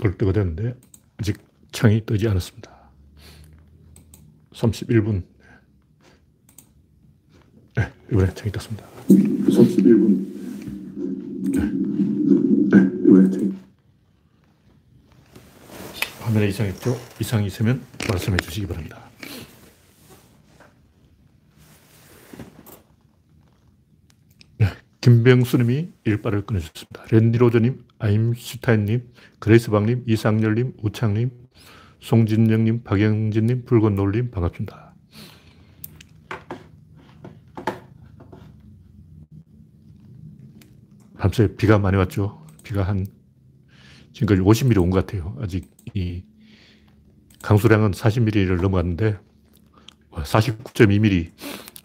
불 때가 됐는데 아직 창이 뜨지 않았습니다. 31분. 네, 이번에 창이 떴습니다. 31분. 네, 네 이번에 창이. 화면에 이상이 있죠? 이상이 있으면 말씀해 주시기 바랍니다. 김병수님이 일발을 끊어주셨습니다. 랜디 로저님, 아임슈타인님, 그레이스방님, 이상열님, 우창님, 송진영님, 박영진님, 붉은 놀님 반갑습니다. 밤새 비가 많이 왔죠. 비가 한 지금까지 50mm 온 것 같아요. 아직 이 강수량은 40mm를 넘어갔는데 49.2mm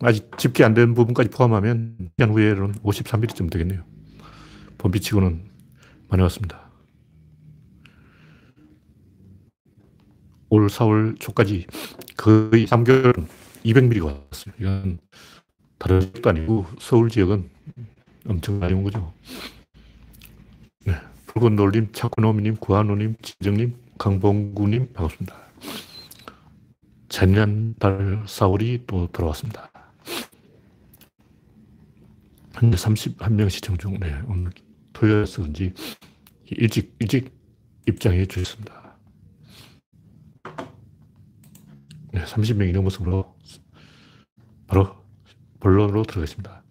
아직 집계 안 된 부분까지 포함하면 1년 후에는 53mm쯤 되겠네요. 봄비치고는 많이 왔습니다. 올 4월 초까지 거의 3개월은 200mm가 왔어요. 이건 다른 지역도 아니고 서울 지역은 엄청 많이 온 거죠. 네. 붉은 놀님, 차코노미님, 구한호님, 진정님, 강봉구님 반갑습니다. 작년달 4월이 또 돌아왔습니다. 현재 31명 시청 중, 네, 오늘 토요일에서 그런지 일찍, 일찍 입장해 주셨습니다. 네, 30명이 넘어서 바로 본론으로 들어가겠습니다.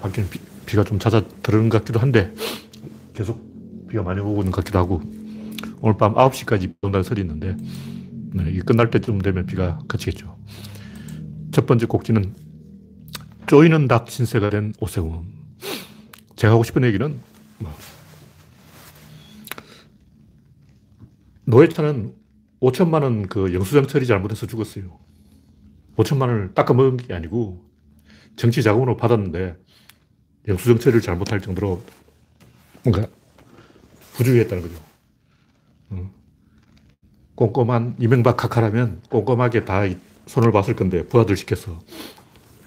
밖에는 비, 비가 좀 잦아들은 것 같기도 한데 계속 비가 많이 오고 있는 것 같기도 하고 오늘 밤 9시까지 온다는 설이 있는데 네, 이게 끝날 때쯤 되면 비가 그치겠죠. 첫 번째 꼭지는 쪼이는 닭 신세가 된 오세훈. 제가 하고 싶은 얘기는 뭐 노회찬은 5천만 원 그 영수증 처리 잘못해서 죽었어요. 5천만 원을 닦아먹은 게 아니고 정치 자금으로 받았는데 영수증 처리를 잘못할 정도로 뭔가 부주의했다는 거죠. 꼼꼼한 이명박 카카라면 꼼꼼하게 다 손을 봤을 건데 부하들 시켜서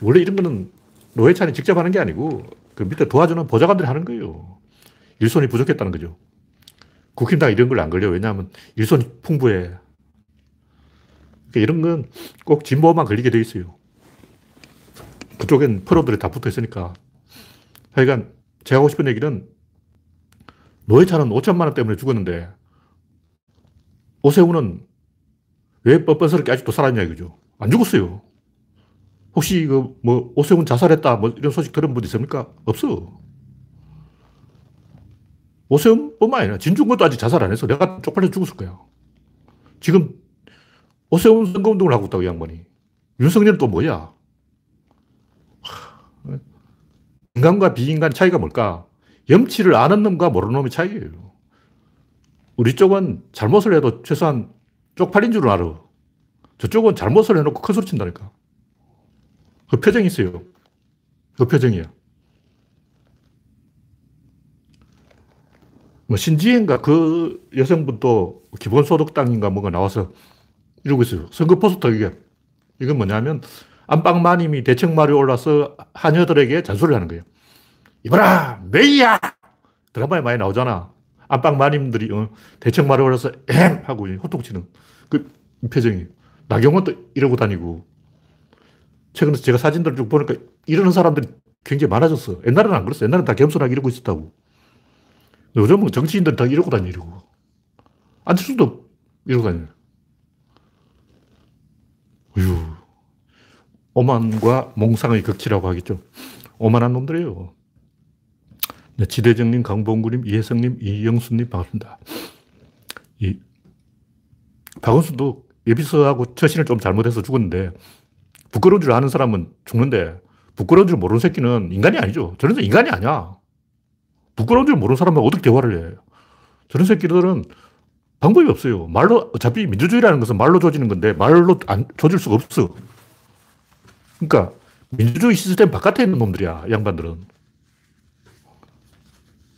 원래 이런 거는 노회찬이 직접 하는 게 아니고 그 밑에 도와주는 보좌관들이 하는 거예요. 일손이 부족했다는 거죠. 국힘당 이런 걸 안 걸려. 왜냐하면 일손이 풍부해. 그러니까 이런 건 꼭 진보만 걸리게 돼 있어요. 그쪽엔 프로들이 다 붙어 있으니까. 하여간 제가 하고 싶은 얘기는 노회찬은 5천만 원 때문에 죽었는데 오세훈은 왜 뻔뻔스럽게 아직도 살았냐 이거죠. 안 죽었어요. 혹시 그 뭐 오세훈 자살했다 뭐 이런 소식 들은 분 있습니까? 없어. 오세훈뿐만 아니라 진중권도 아직 자살 안 해서 내가 쪽팔려 죽었을 거야. 지금 오세훈 선거운동을 하고 있다고, 양반이. 윤석열은 또 뭐야? 인간과 비인간 차이가 뭘까? 염치를 아는 놈과 모르는 놈의 차이예요. 우리 쪽은 잘못을 해도 최소한 쪽팔린 줄 알아. 저쪽은 잘못을 해놓고 큰 소리 친다니까. 그 표정이 있어요. 그 표정이야. 뭐 신지혜인가 그 여성분도 기본소득당인가 뭔가 나와서 이러고 있어요. 선거 포스터 이게. 이건 뭐냐면 안방마님이 대청마루에 올라서 하녀들에게 잔소리를 하는 거예요. 이봐라, 메이야! 드라마에 많이 나오잖아. 안방마님들이 어, 대청마루에 올라서 엠! 하고 호통치는 그 표정이. 나경원도 이러고 다니고. 최근에 제가 사진들 쭉 보니까 이러는 사람들이 굉장히 많아졌어. 옛날에는 안 그랬어. 옛날에는 다 겸손하게 이러고 있었다고. 요즘은 정치인들 다 이러고 다니려고. 안철수도 이러고 다녀요. 어휴. 오만과 몽상의 극치라고 하겠죠. 오만한 놈들이에요. 네, 지대정님, 강봉구님, 이혜성님, 이영수님 반갑습니다. 이 박원순도 예비서하고 처신을 좀 잘못해서 죽었는데 부끄러운 줄 아는 사람은 죽는데 부끄러운 줄 모르는 새끼는 인간이 아니죠. 저런 인간이 아니야. 부끄러운 줄 모르는 사람하고 어떻게 대화를 해. 저런 새끼들은 방법이 없어요. 말로, 어차피 민주주의라는 것은 말로 조지는 건데 말로 안, 조질 수가 없어. 그러니까 민주주의 시스템 바깥에 있는 놈들이야, 양반들은.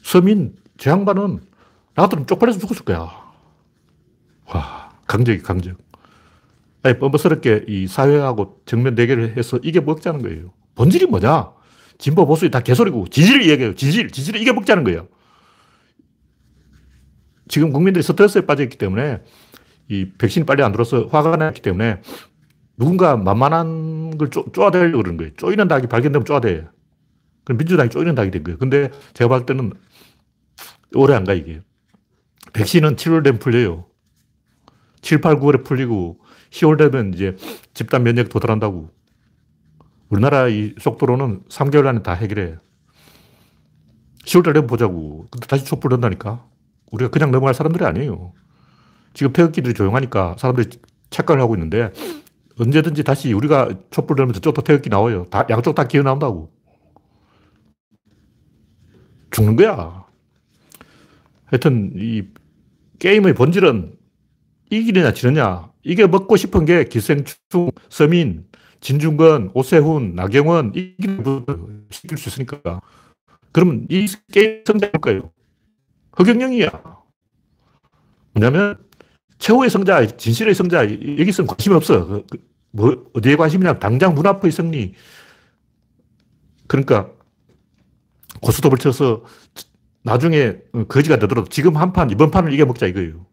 서민, 제 양반은 나 같으면 쪽팔려서 죽었을 거야. 와, 강적이 강적. 아니, 뻔뻔스럽게 이 사회하고 정면 대결을 해서 이게 먹자는 거예요. 본질이 뭐냐? 진보 보수이 다 개소리고 진실을 이야기해요. 진실. 진실을 이겨먹자는 거예요. 지금 국민들이 스트레스에 빠져있기 때문에 이 백신이 빨리 안 들어서 화가 났기 때문에 누군가 만만한 걸 쪼, 쪼아대려고 그러는 거예요. 쪼이는 닭이 발견되면 쪼아대. 그럼 민주당이 쪼이는 닭이 된 거예요. 근데 제가 봤을 때는 오래 안 가, 이게. 백신은 7월 되면 풀려요. 7, 8, 9월에 풀리고 10월 되면 이제 집단 면역 도달한다고. 우리나라 이 속도로는 3개월 안에 다 해결해. 10월 달 되면 보자고. 근데 다시 촛불 된다니까. 우리가 그냥 넘어갈 사람들이 아니에요. 지금 태극기들이 조용하니까 사람들이 착각을 하고 있는데 언제든지 다시 우리가 촛불 들면 저쪽도 태극기 나와요. 다, 양쪽 다 기어 나온다고. 죽는 거야. 하여튼, 이 게임의 본질은 이기느냐, 지느냐. 이게 먹고 싶은 게 기생충, 서민, 진중권, 오세훈, 나경원, 이기는 분들 시킬 수 있으니까. 그러면 이 게임 성장할 거예요. 허경영이야. 뭐냐면, 최후의 성자, 진실의 성자, 여기서는 관심이 없어. 그, 그, 뭐, 어디에 관심이냐? 당장 문 앞의 승리. 그러니까, 고스톱을 쳐서 나중에 거지가 되더라도 지금 한 판, 이번 판을 이겨먹자 이거예요.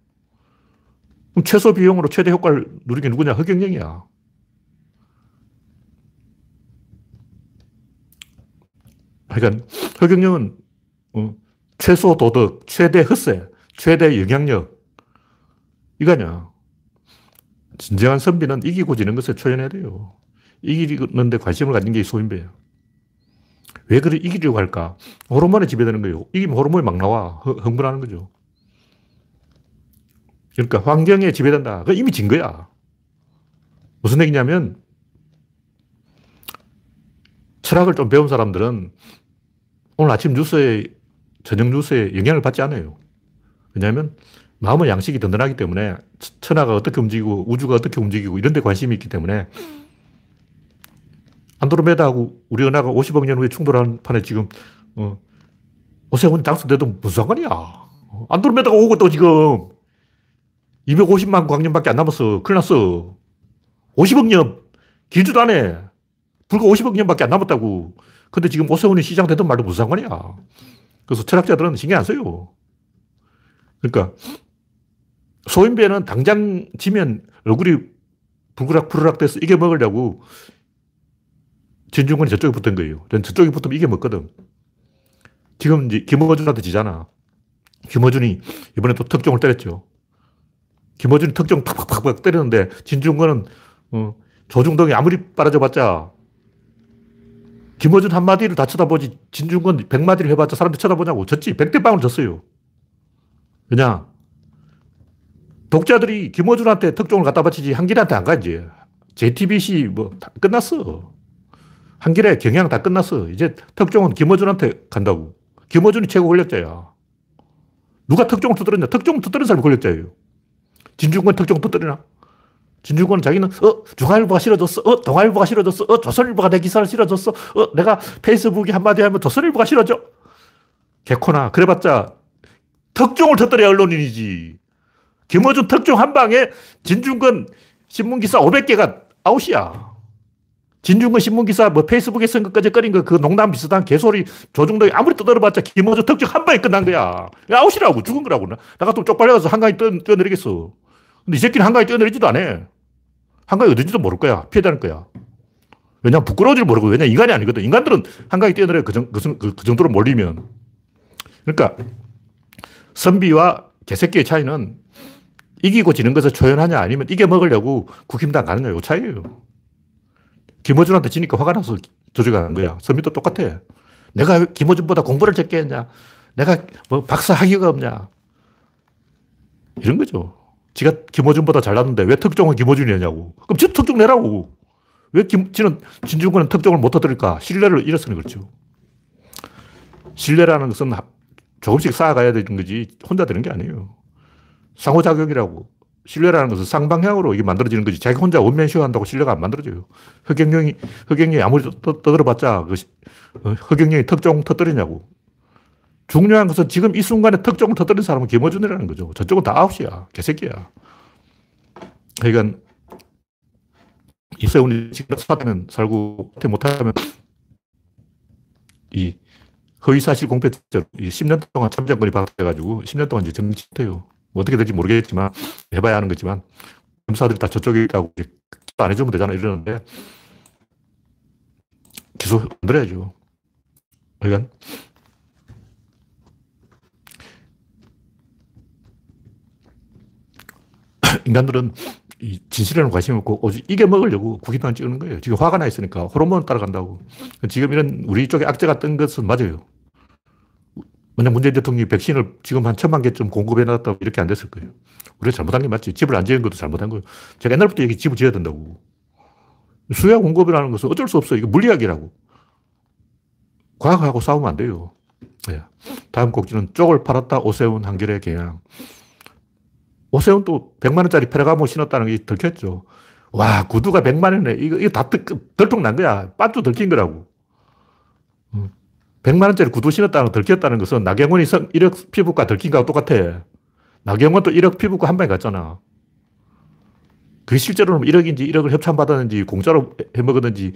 그럼 최소 비용으로 최대 효과를 누리게 누구냐? 허경영이야. 그러니까 허경영은 어, 최소 도덕, 최대 헛세, 최대 영향력, 이거냐. 진정한 선비는 이기고 지는 것에 초연해야 돼요. 이기는데 관심을 가진 게 소인배예요. 왜 그래 이기려고 할까? 호르몬에 지배되는 거예요. 이기면 호르몬이 막 나와. 흥분하는 거죠. 그러니까 환경에 지배된다. 그 이미 진 거야. 무슨 얘기냐면 철학을 좀 배운 사람들은 오늘 아침 뉴스에 저녁 뉴스에 영향을 받지 않아요. 왜냐하면 마음의 양식이 든든하기 때문에 천하가 어떻게 움직이고 우주가 어떻게 움직이고 이런 데 관심이 있기 때문에 안드로메다하고 우리 은하가 50억 년 후에 충돌하는 판에 지금 어, 오세훈 당선돼도 무슨 상관이야. 안드로메다가 오고 또 지금 250만 광년밖에 안 남았어. 큰일 났어. 50억 년 길지도 않아. 불과 50억 년밖에 안 남았다고. 근데 지금 오세훈이 시장 되든 말도 무슨 상관이야. 그래서 철학자들은 신경 안 써요. 그러니까 소인배는 당장 지면 얼굴이 불그락불그락 돼서 이겨 먹으려고 진중권이 저쪽에 붙은 거예요. 저쪽에 붙으면 이겨 먹거든. 지금 이제 김어준한테 지잖아. 김어준이 이번에 또 특종을 때렸죠. 김어준이 특종 팍팍팍 때렸는데 진중권은 어, 조중동이 아무리 빨아줘 봤자 김어준 한마디를 다 쳐다보지 진중권 백마디를 해봤자 사람들 쳐다보냐고 졌지. 백대빵을 졌어요. 왜냐 독자들이 김어준한테 특종을 갖다 바치지 한길한테 안 가지. JTBC 뭐 끝났어. 한길에 경향 다 끝났어. 이제 특종은 김어준한테 간다고. 김어준이 최고 권력자야. 누가 특종을 터뜨렸냐? 특종을 터뜨린 사람이 권력자예요. 진중권 특종 터뜨리나? 진중권은 자기는, 어, 중앙일보가 실어줬어. 어, 동아일보가 실어줬어. 어, 조선일보가 내 기사를 실어줬어. 어, 내가 페이스북에 한마디 하면 조선일보가 실어줘. 개코나. 그래봤자 특종을 터뜨려야 언론인이지. 김어준 특종 한 방에 진중권 신문기사 500개가 아웃이야. 진중권 신문기사 뭐 페이스북에 쓴 것까지 꺼린 거 그 농담 비슷한 개소리 조중동이 아무리 떠들어봤자 김어준 특종 한 방에 끝난 거야. 아웃이라고 죽은 거라고. 나 같으면 쪽팔려가서 한강에 뛰어, 뛰어내리겠어. 근데 이 새끼는 한강에 뛰어내리지도 않아. 한강이 어딘지도 모를 거야. 피해 다닐 거야. 왜냐면 부끄러운 줄 모르고 왜냐 인간이 아니거든. 인간들은 한강에 뛰어내려 그, 정, 그, 그 정도로 몰리면. 그러니까 선비와 개새끼의 차이는 이기고 지는 것을 초연하냐 아니면 이겨 먹으려고 국힘당 가느냐 요 차이예요. 김어준한테 지니까 화가 나서 조직하는 거야. 선비도 똑같아. 내가 김어준보다 공부를 적게 했냐? 내가 뭐 박사 학위가 없냐? 이런 거죠. 지가 김어준보다 잘났는데 왜 특종은 김어준이 냐고 그럼 지 특종 내라고. 왜 김, 지는 진중권은 특종을 못 얻을까? 신뢰를 잃었으니 그렇죠. 신뢰라는 것은 조금씩 쌓아가야 되는 거지 혼자 되는 게 아니에요. 상호작용이라고. 신뢰라는 것은 쌍방향으로 이게 만들어지는 거지. 자기 혼자 원맨쇼 한다고 신뢰가 안 만들어져요. 허경영이, 허경영이 아무리 떠, 들어봤자 그 어, 허경영이 특종 터뜨리냐고. 중요한 것은 지금 이 순간에 특종을 터뜨린 사람은 김어준이라는 거죠. 저쪽은 다 아웃이야. 개새끼야. 그러니까 이세훈이 지금 사는 살고 못하면 이 허위사실 공표죄로 10년 동안 참정권이 박탈해가지고 10년 동안 이제 정치돼요. 뭐 어떻게 될지 모르겠지만 해봐야 하는 거지만 검사들이 다 저쪽에 있다고 안 해주면 되잖아 이러는데 기소 만들어야죠. 그러니까 인간들은 이 진실에는 관심이 없고 오직 이겨 먹으려고 국기만 찍는 거예요. 지금 화가 나 있으니까 호르몬 따라간다고. 지금 이런 우리 쪽에 악재가 뜬 것은 맞아요. 만약 문재인 대통령이 백신을 지금 한 천만 개쯤 공급해 놨다고 이렇게 안 됐을 거예요. 우리가 잘못한 게 맞지. 집을 안 지은 것도 잘못한 거예요. 제가 옛날부터 얘기 집을 지어야 된다고. 수야 공급이라는 것은 어쩔 수 없어요. 이거 물리학이라고. 과학하고 싸우면 안 돼요. 네. 다음 곡지는 쪽을 팔았다 오세훈 한결의 개양. 오세훈 또 100만원짜리 페라가모 신었다는 게 들켰죠. 와, 구두가 100만원이네. 이거, 이거 다 들, 들통 난 거야. 빠쭈 들킨 거라고. 100만원짜리 음. 구두 신었다는 거 들켰다는 것은 나경원이 1억 피부과 들킨 거하고 똑같아. 나경원도 1억 피부과 한 방에 갔잖아. 그게 실제로는 1억인지 1억을 협찬받았는지 공짜로 해먹었는지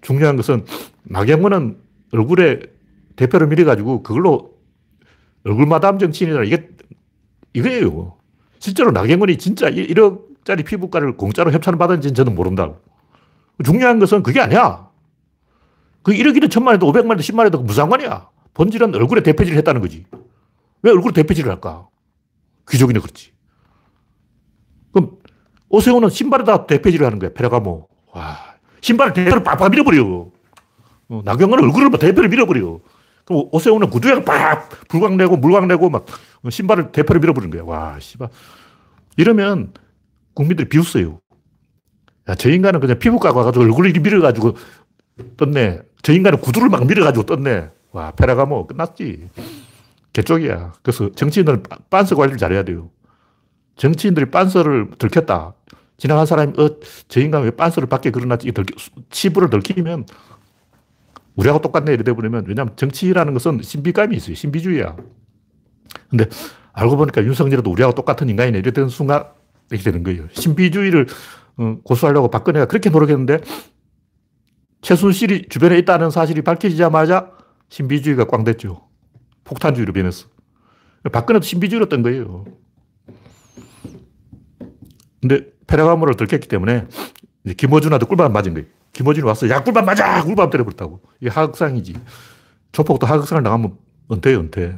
중요한 것은 나경원은 얼굴에 대표를 밀어가지고 그걸로 얼굴 마담 정치인이라 이게 이거예요. 실제로 나경원이 진짜 1억짜리 피부과를 공짜로 협찬을 받은지는 저는 모른다. 중요한 것은 그게 아니야. 그 1억이든 천만이든 500만이든 10만이든 무슨 상관이야. 본질은 얼굴에 대표질을 했다는 거지. 왜 얼굴에 대표질을 할까? 귀족이네 그렇지. 그럼 오세훈은 신발에다 대표질을 하는 거야. 페라가모. 와. 신발을 대표를 빡빡 밀어버려. 어, 나경원은 얼굴을 대표를 밀어버려. 그럼 오세훈은 구두에 빡 불광 내고 물광 내고 막 신발을 대표를 밀어버리는 거야. 와, 씨발. 이러면 국민들이 비웃어요. 야, 저 인간은 그냥 피부과 가가지고 얼굴을 밀어가지고 떴네. 저 인간은 구두를 막 밀어가지고 떴네. 와, 페라가모 끝났지. 개쪽이야. 그래서 정치인들은 빤스 관리를 잘해야 돼요. 정치인들이 빤스를 들켰다. 지나간 사람이, 어, 저 인간 왜 빤스를 밖에 걸어놨지? 치부를 들키면 우리하고 똑같네. 이래 돼버리면, 왜냐면 정치라는 것은 신비감이 있어요. 신비주의야. 근데 알고 보니까 윤석열도 우리하고 똑같은 인간이네. 되는 순간 이렇게 되는 거예요. 신비주의를 어, 고수하려고 박근혜가 그렇게 노력했는데 최순실이 주변에 있다는 사실이 밝혀지자마자 신비주의가 꽝 됐죠. 폭탄주의로 변했어. 박근혜도 신비주의로 뜬 거예요. 근데 페라가모를 들켰기 때문에 김어준한테 꿀밤 맞은 거예요. 김어준이 왔어. 야, 꿀밤 맞아! 꿀밤 때려버렸다고. 이게 하극상이지. 조폭도 하극상을 나가면 은퇴 은퇴.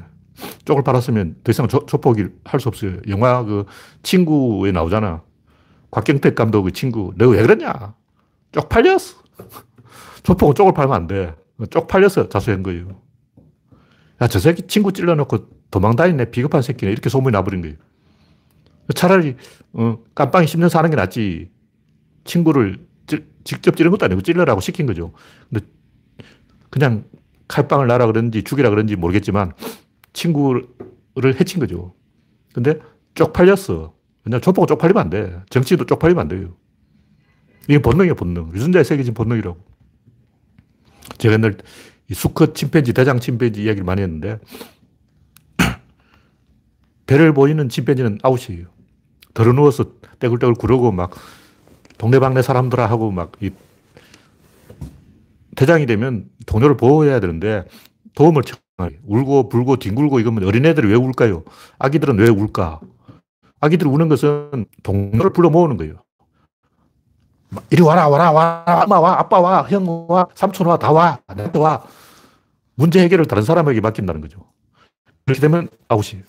쪽을 팔았으면 더 이상 조, 조폭이 할 수 없어요. 영화 그 친구에 나오잖아. 곽경택 감독의 친구. 내가 왜 그랬냐? 쪽 팔렸어. 조폭은 쪽을 팔면 안 돼. 쪽 팔려서 자수한 거예요. 야, 저 새끼 친구 찔러놓고 도망다니네. 비겁한 새끼네. 이렇게 소문이 나버린 거예요. 차라리, 어, 깜빵이 10년 사는 게 낫지. 친구를 찔, 직접 찌른 것도 아니고 찔러라고 시킨 거죠. 근데 그냥 칼빵을 놔라 그런지 죽이라 그런지 모르겠지만 친구를 해친 거죠. 근데 쪽팔렸어. 왜냐 조폭은 쪽팔리면 안 돼. 정치도 쪽팔리면 안 돼요. 이게 본능이에요, 본능. 유전자에 새겨진 본능이라고. 제가 옛날 이 수컷 침팬지, 대장 침팬지 이야기를 많이 했는데, 배를 보이는 침팬지는 아웃이에요. 덜어누워서 떼굴떼굴 구르고 막 동네방네 사람들아 하고 막 이 대장이 되면 동료를 보호해야 되는데 도움을 울고 불고 뒹굴고 이거면 어린애들이 왜 울까요? 아기들은 왜 울까? 아기들이 우는 것은 동료를 불러 모으는 거예요. 이리 와라, 와라, 와라, 엄마 와, 아빠 와, 형 와, 삼촌 와, 다 와, 나한테 와. 문제 해결을 다른 사람에게 맡긴다는 거죠. 그렇게 되면 아웃이에요.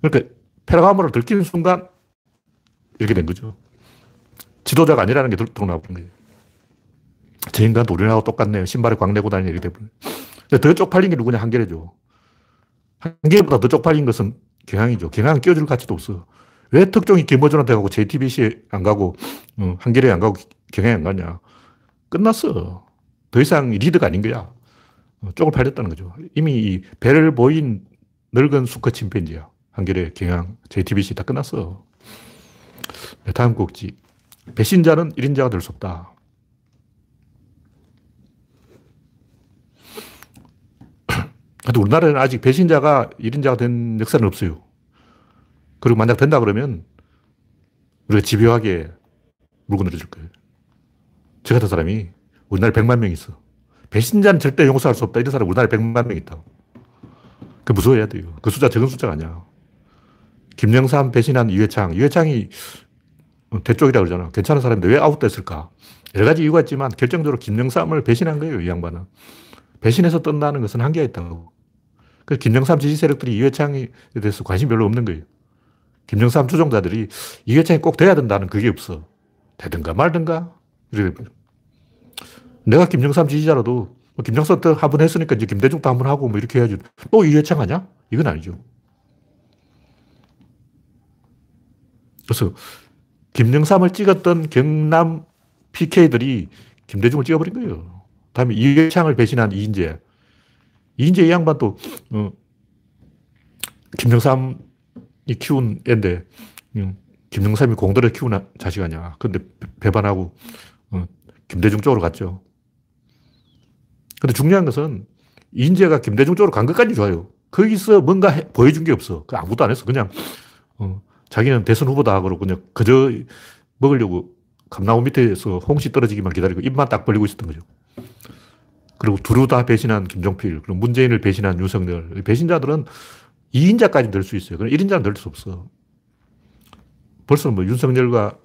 그러니까 페라가모를 들키는 순간 이렇게 된 거죠. 지도자가 아니라는 게 드러나버린 거예요. 저 인간도 우리나라하고 똑같네요. 신발에 광내고 다니는 이렇게 되버린 더 쪽팔린 게 누구냐? 한겨레죠. 한겨레보다 더 쪽팔린 것은 경향이죠. 경향은 끼워줄 가치도 없어. 왜 특종이 김어준한테 가고 JTBC 안 가고 어, 한겨레 안 가고 경향 안 가냐? 끝났어. 더 이상 리더가 아닌 거야. 어, 쪽을 팔렸다는 거죠. 이미 배를 보인 늙은 수컷 침팬지야. 한겨레, 경향, JTBC 다 끝났어. 네, 다음 곡지. 배신자는 1인자가 될 수 없다. 근데 우리나라는 아직 배신자가 1인자가 된 역사는 없어요. 그리고 만약 된다 그러면 우리가 집요하게 물고 늘어질 거예요. 저 같은 사람이 우리나라에 100만 명 있어. 배신자는 절대 용서할 수 없다. 이런 사람 우리나라에 100만 명 있다. 그 무서워해야 돼요. 그 숫자 적은 숫자가 아니야. 김영삼 배신한 이회창. 이회창이 대쪽이라고 그러잖아. 괜찮은 사람인데 왜 아웃됐을까? 여러 가지 이유가 있지만 결정적으로 김영삼을 배신한 거예요, 이 양반은. 배신해서 뜬다는 것은 한계가 있다고. 그 김영삼 지지 세력들이 이회창에 대해서 관심 별로 없는 거예요. 김영삼 추종자들이 이회창이 꼭 돼야 된다는 그게 없어. 되든가 말든가. 내가 김영삼 지지자라도 뭐 김영삼 때한 번 했으니까 이제 김대중도 한 번 하고 뭐 이렇게 해야지. 또 이회창 하냐? 이건 아니죠. 그래서 김영삼을 찍었던 경남 PK들이 김대중을 찍어버린 거예요. 다음에 이회창을 배신한 이인재. 이인재 이 양반도, 어, 김영삼이 키운 애인데, 음, 김영삼이 공들여 키운 자식 아니야. 근데 배반하고, 어, 김대중 쪽으로 갔죠. 근데 중요한 것은 이인재가 김대중 쪽으로 간 것까지 좋아요. 거기서 뭔가 해, 보여준 게 없어. 그 아무것도 안 했어. 그냥, 어, 자기는 대선 후보다 그러고 그냥 그저 먹으려고 감나무 밑에서 홍시 떨어지기만 기다리고 입만 딱 벌리고 있었던 거죠. 그리고 두루 다 배신한 김종필, 그리고 문재인을 배신한 윤석열. 배신자들은 2인자까지 늘 수 있어요. 그럼 1인자는 늘 수 없어. 벌써 뭐 윤석열과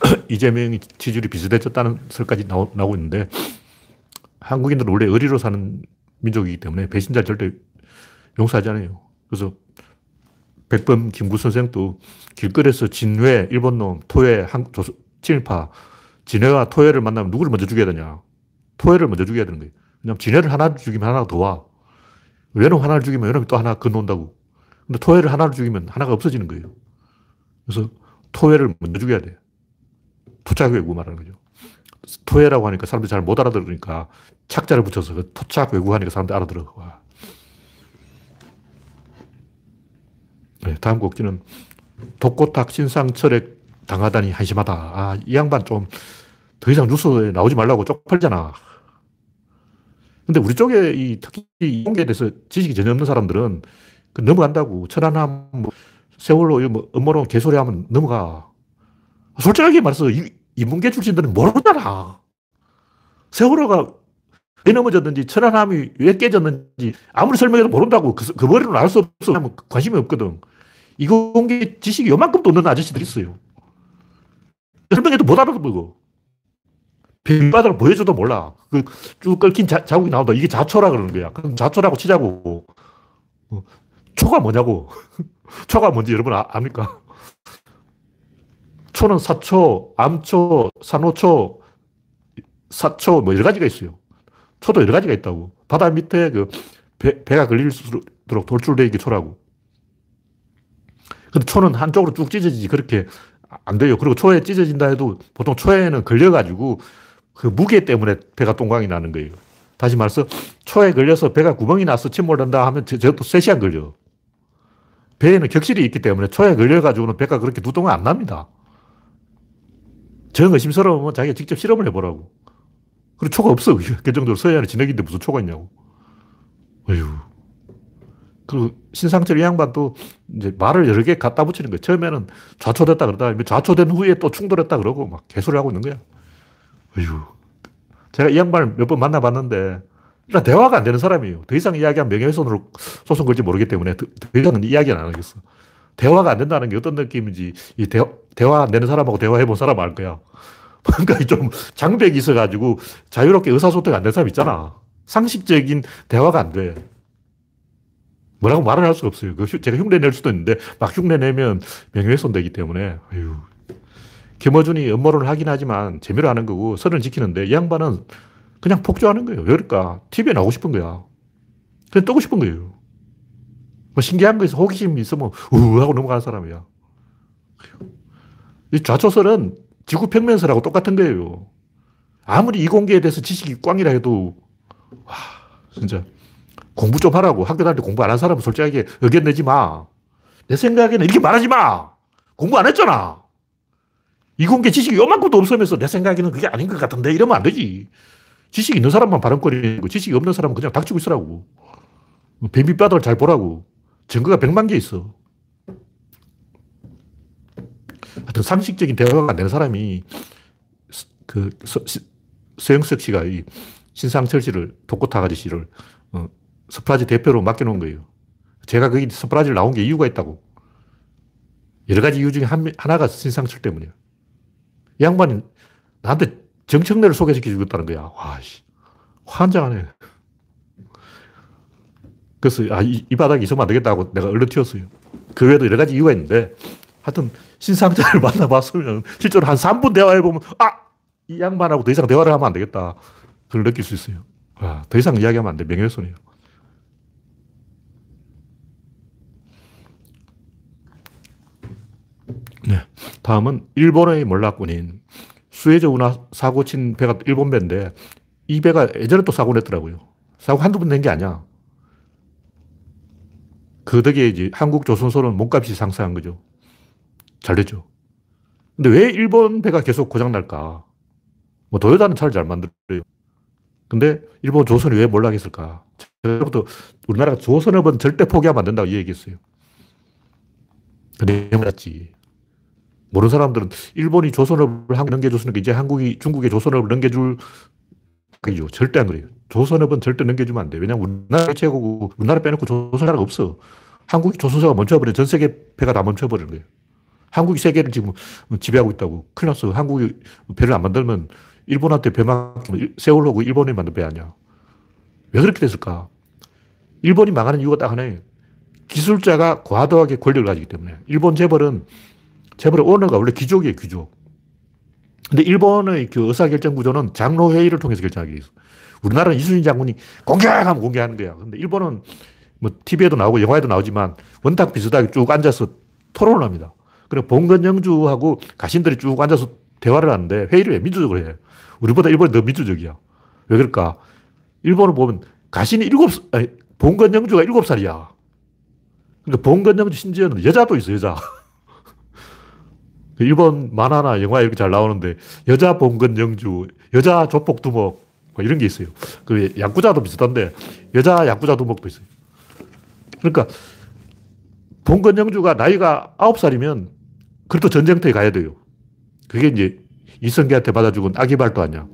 이재명이 지지율이 비슷해졌다는 설까지 나오, 나오고 있는데 한국인들은 원래 의리로 사는 민족이기 때문에 배신자 절대 용서하지 않아요. 그래서 백범 김구 선생도 길거리에서 진회, 일본놈, 토해, 한, 조, 친일파, 진해와 토해를 만나면 누구를 먼저 죽여야 되냐. 토해를 먼저 죽여야 되는 거예요. 왜냐면 진해를 하나 죽이면 하나가 더 와. 외놈 하나를 죽이면 외놈이 또 하나 건너온다고. 근데 토해를 하나를 죽이면 하나가 없어지는 거예요. 그래서 토해를 먼저 죽여야 돼. 토착외구 말하는 거죠. 토해라고 하니까 사람들이 잘 못 알아들으니까 착자를 붙여서 그 토착외구 하니까 사람들이 알아들어. 와. 네, 다음 곡지는 독고탁 신상 철액 당하다니 한심하다. 아, 이 양반 좀 더 이상 뉴스에 나오지 말라고 쪽팔잖아. 근데 우리 쪽에 이 특히 이공에 대해서 지식이 전혀 없는 사람들은 그 넘어간다고. 천안함, 뭐 세월호, 뭐 음모론 개소리 하면 넘어가. 솔직하게 말해서 이, 인문계 출신들은 모르잖아. 세월호가 왜 넘어졌는지, 천안함이 왜 깨졌는지 아무리 설명해도 모른다고. 그, 그 머리로는 알 수 없어. 관심이 없거든. 이공계 지식이 요만큼도 없는 아저씨들이 있어요. 설명해도 못 알아보고. 빈바닥을 보여줘도 몰라. 그 쭉 끓긴 자, 자국이 나온다. 이게 자초라 그러는 거야. 그럼 자초라고 치자고. 어, 초가 뭐냐고. 초가 뭔지 여러분 아, 압니까? 초는 사초, 암초, 산호초, 사초, 뭐 여러 가지가 있어요. 초도 여러 가지가 있다고. 바다 밑에 그 배, 배가 걸릴수록 돌출되게 초라고. 근데 초는 한쪽으로 쭉 찢어지지 그렇게 안 돼요. 그리고 초에 찢어진다 해도 보통 초에는 걸려가지고 그 무게 때문에 배가 똥광이 나는 거예요. 다시 말해서 초에 걸려서 배가 구멍이 나서 침몰한다 하면 저것도 3시간 걸려. 배에는 격실이 있기 때문에 초에 걸려가지고는 배가 그렇게 두 동안 안 납니다. 정 의심스러우면 자기가 직접 실험을 해보라고. 그리고 초가 없어. 그 정도로 서해안에 진흙인데 무슨 초가 있냐고. 어휴. 그 신상철 이 양반도 이제 말을 여러 개 갖다 붙이는 거예요. 처음에는 좌초됐다 그러다 좌초된 후에 또 충돌했다 그러고 막 개소리 하고 있는 거야. 어휴. 제가 이 양반을 몇 번 만나봤는데, 일단 대화가 안 되는 사람이에요. 더 이상 이야기하면 명예훼손으로 소송 걸지 모르기 때문에 더, 더 이상은 이야기는 안 하겠어. 대화가 안 된다는 게 어떤 느낌인지, 이 대, 대화 안 되는 사람하고 대화해 본 사람 알 거야. 그러니까 좀 장벽이 있어가지고 자유롭게 의사소통이 안 되는 사람 있잖아. 상식적인 대화가 안 돼. 뭐라고 말을 할 수가 없어요. 그 제가 흉내 낼 수도 있는데, 막 흉내 내면 명예훼손 되기 때문에, 어휴. 김어준이 음모론을 하긴 하지만 재미로 하는 거고 선을 지키는데 이 양반은 그냥 폭주하는 거예요. 그러니까 TV에 나오고 싶은 거야. 그냥 뜨고 싶은 거예요. 뭐 신기한 거에서 호기심이 있으면 우우 하고 넘어가는 사람이야. 이 좌초설은 지구 평면설하고 똑같은 거예요. 아무리 이공계에 대해서 지식이 꽝이라 해도 와 진짜 공부 좀 하라고 학교 다닐 때 공부 안 한 사람은 솔직하게 의견 내지 마. 내 생각에는 이렇게 말하지 마. 공부 안 했잖아. 이공계 지식이 요만큼도 없으면서 내 생각에는 그게 아닌 것 같은데 이러면 안 되지. 지식 있는 사람만 발언거리고 지식이 없는 사람은 그냥 닥치고 있으라고. 배 밑바닥을 잘 보라고. 증거가 백만 개 있어. 하여튼 상식적인 대화가 안 되는 사람이 그 서, 영석 씨가 이 신상철 씨를, 독고타가지 씨를, 어, 서프라이즈 대표로 맡겨놓은 거예요. 제가 거기 서프라이즈를 나온 게 이유가 있다고. 여러 가지 이유 중에 한, 하나가 신상철 때문이야. 이 양반이 나한테 정청래를 소개시켜 주겠다는 거야. 와, 씨. 환장하네. 그래서, 아, 이, 이 바닥에 있으면 안 되겠다고 내가 얼른 튀었어요. 그 외에도 여러 가지 이유가 있는데, 하여튼, 신상자를 만나봤으면, 실제로 한 3분 대화해보면, 아! 이 양반하고 더 이상 대화를 하면 안 되겠다. 그걸 느낄 수 있어요. 아, 더 이상 이야기하면 안 돼. 명예훼손이에요. 네. 다음은 일본의 몰락군인 수에즈 운하 사고 친 배가 일본 배인데 이 배가 예전에 또 사고 냈더라고요. 사고 한두 번 낸 게 아니야. 그 덕에 이제 한국 조선소는 몸값이 상승한 거죠. 잘 됐죠. 근데 왜 일본 배가 계속 고장날까? 뭐 도요타는 차를 잘 만들어요. 근데 일본 조선이 왜 몰락했을까? 저부터 우리나라가 조선업은 절대 포기하면 안 된다고 얘기했어요. 근데 몰랐지. 모르는 사람들은 일본이 조선업을 한국에 넘겨줬으니까 이제 한국이 중국에 조선업을 넘겨줄 그죠. 절대 안 그래요. 조선업은 절대 넘겨주면 안 돼. 왜냐면 우리나라 최고고 우리나라 빼놓고 조선나라가 없어. 한국이 조선사가 멈춰버려. 전 세계 배가 다 멈춰버리는 거예요. 한국이 세계를 지금 지배하고 있다고. 큰일 났어. 한국이 배를 안 만들면 일본한테 배만 세월호고 일본이 만든 배 아니야. 왜 그렇게 됐을까? 일본이 망하는 이유가 딱 하나예요. 기술자가 과도하게 권력을 가지기 때문에. 일본 재벌은 재벌의 오너가 원래 귀족이에요, 귀족. 근데 일본의 그 의사결정 구조는 장로회의를 통해서 결정하기 위해서. 우리나라는 이순신 장군이 공개하면 공개하는 거야. 근데 일본은 뭐 TV에도 나오고 영화에도 나오지만 원탁 비슷하게 쭉 앉아서 토론을 합니다. 그리고 봉건영주하고 가신들이 쭉 앉아서 대화를 하는데 회의를 해. 민주적으로 해. 우리보다 일본이 더 민주적이야. 왜 그럴까? 일본을 보면 가신이 일곱, 아니, 봉건영주가 일곱 살이야. 그러니까 봉건영주 심지어는 여자도 있어, 여자. 그 일본 만화나 영화 이렇게 잘 나오는데 여자 봉건 영주, 여자 조폭 두목 뭐 이런 게 있어요. 그 야구자도 비슷한데 여자 야구자 두목도 있어요. 그러니까 봉건 영주가 나이가 9살이면 그래도 전쟁터에 가야 돼요. 그게 이제 이성계한테 받아 죽은 아기발도 아니야.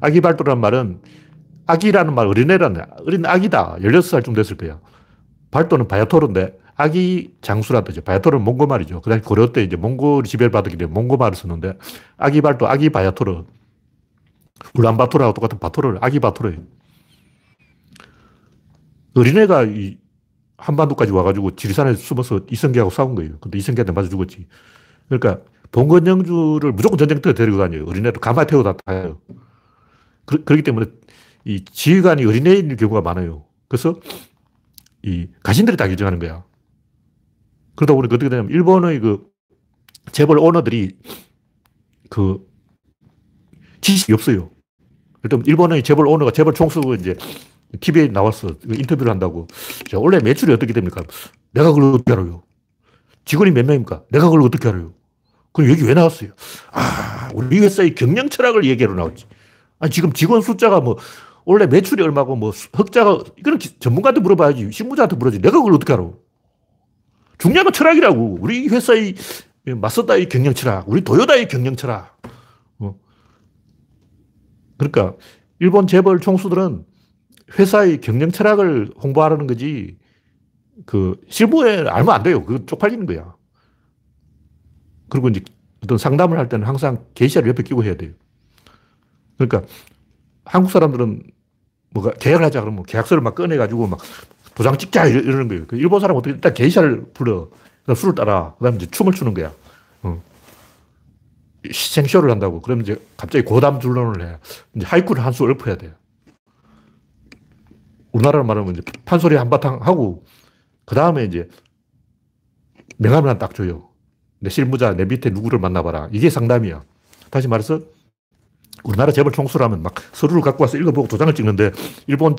아기발도란 말은 아기라는 말 어린애라는 어린 아기다. 16살쯤 됐을 거야. 발도는 바야토르인데 아기 장수란 뜻이죠. 바야토르는 몽고 말이죠. 그 당시 고려 때 이제 몽골이 지배를 받았기 때문에 몽고 말을 썼는데 아기 발도 아기 바야토르. 울란바토르하고 똑같은 바토르를 아기 바토르예요. 어린애가 이 한반도까지 와가지고 지리산에 숨어서 이성계하고 싸운 거예요. 근데 이성계한테 맞아 죽었지. 그러니까 봉건영주를 무조건 전쟁터에 데리고 다녀요. 어린애도 가마에 태우다 타요. 그, 그렇기 때문에 이 지휘관이 어린애인 경우가 많아요. 그래서 이 가신들이 다 결정하는 거야. 그러다 보니까 어떻게 되냐면 일본의 그 재벌 오너들이 그 지식이 없어요. 일단 일본의 재벌 오너가 재벌 총수가 이제 TV에 나왔어. 인터뷰를 한다고. 자, 원래 매출이 어떻게 됩니까? 내가 그걸 어떻게 알아요? 직원이 몇 명입니까? 내가 그걸 어떻게 알아요? 그럼 여기 왜 나왔어요? 아, 우리 회사의 경영 철학을 얘기하러 나왔지. 아니, 지금 직원 숫자가 뭐, 원래 매출이 얼마고 뭐, 흑자가, 이거는 전문가한테 물어봐야지. 신무자한테 물어야지. 내가 그걸 어떻게 알아? 중요한 건 철학이라고. 우리 회사의 마서다의 경영 철학, 우리 도요다의 경영 철학. 어. 그러니까 일본 재벌 총수들은 회사의 경영 철학을 홍보하라는 거지 그 실무에 알면 안 돼요. 그거 쪽팔리는 거야. 그리고 이제 어떤 상담을 할 때는 항상 게시를 옆에 끼고 해야 돼요. 그러니까 한국 사람들은 뭐가 계약을 하자 그러면 계약서를 막 꺼내가지고 막 도장 찍자 이러는 거예요. 그 일본 사람은 어떻게 일단 게이샤를 불러. 그다음 술을 따라. 그다음 이제 춤을 추는 거야. 어. 생쇼를 한다고. 그러면 이제 갑자기 고담 줄론을 해. 이제 하이쿠를 한 수 읊어야 돼요. 우리나라 말하면 이제 판소리 한바탕 하고, 그 다음에 이제 명함을 하나 딱 줘요. 내 실무자, 내 밑에 누구를 만나봐라. 이게 상담이야. 다시 말해서, 우리나라 재벌 총수라면 막 서류를 갖고 와서 읽어보고 도장을 찍는데, 일본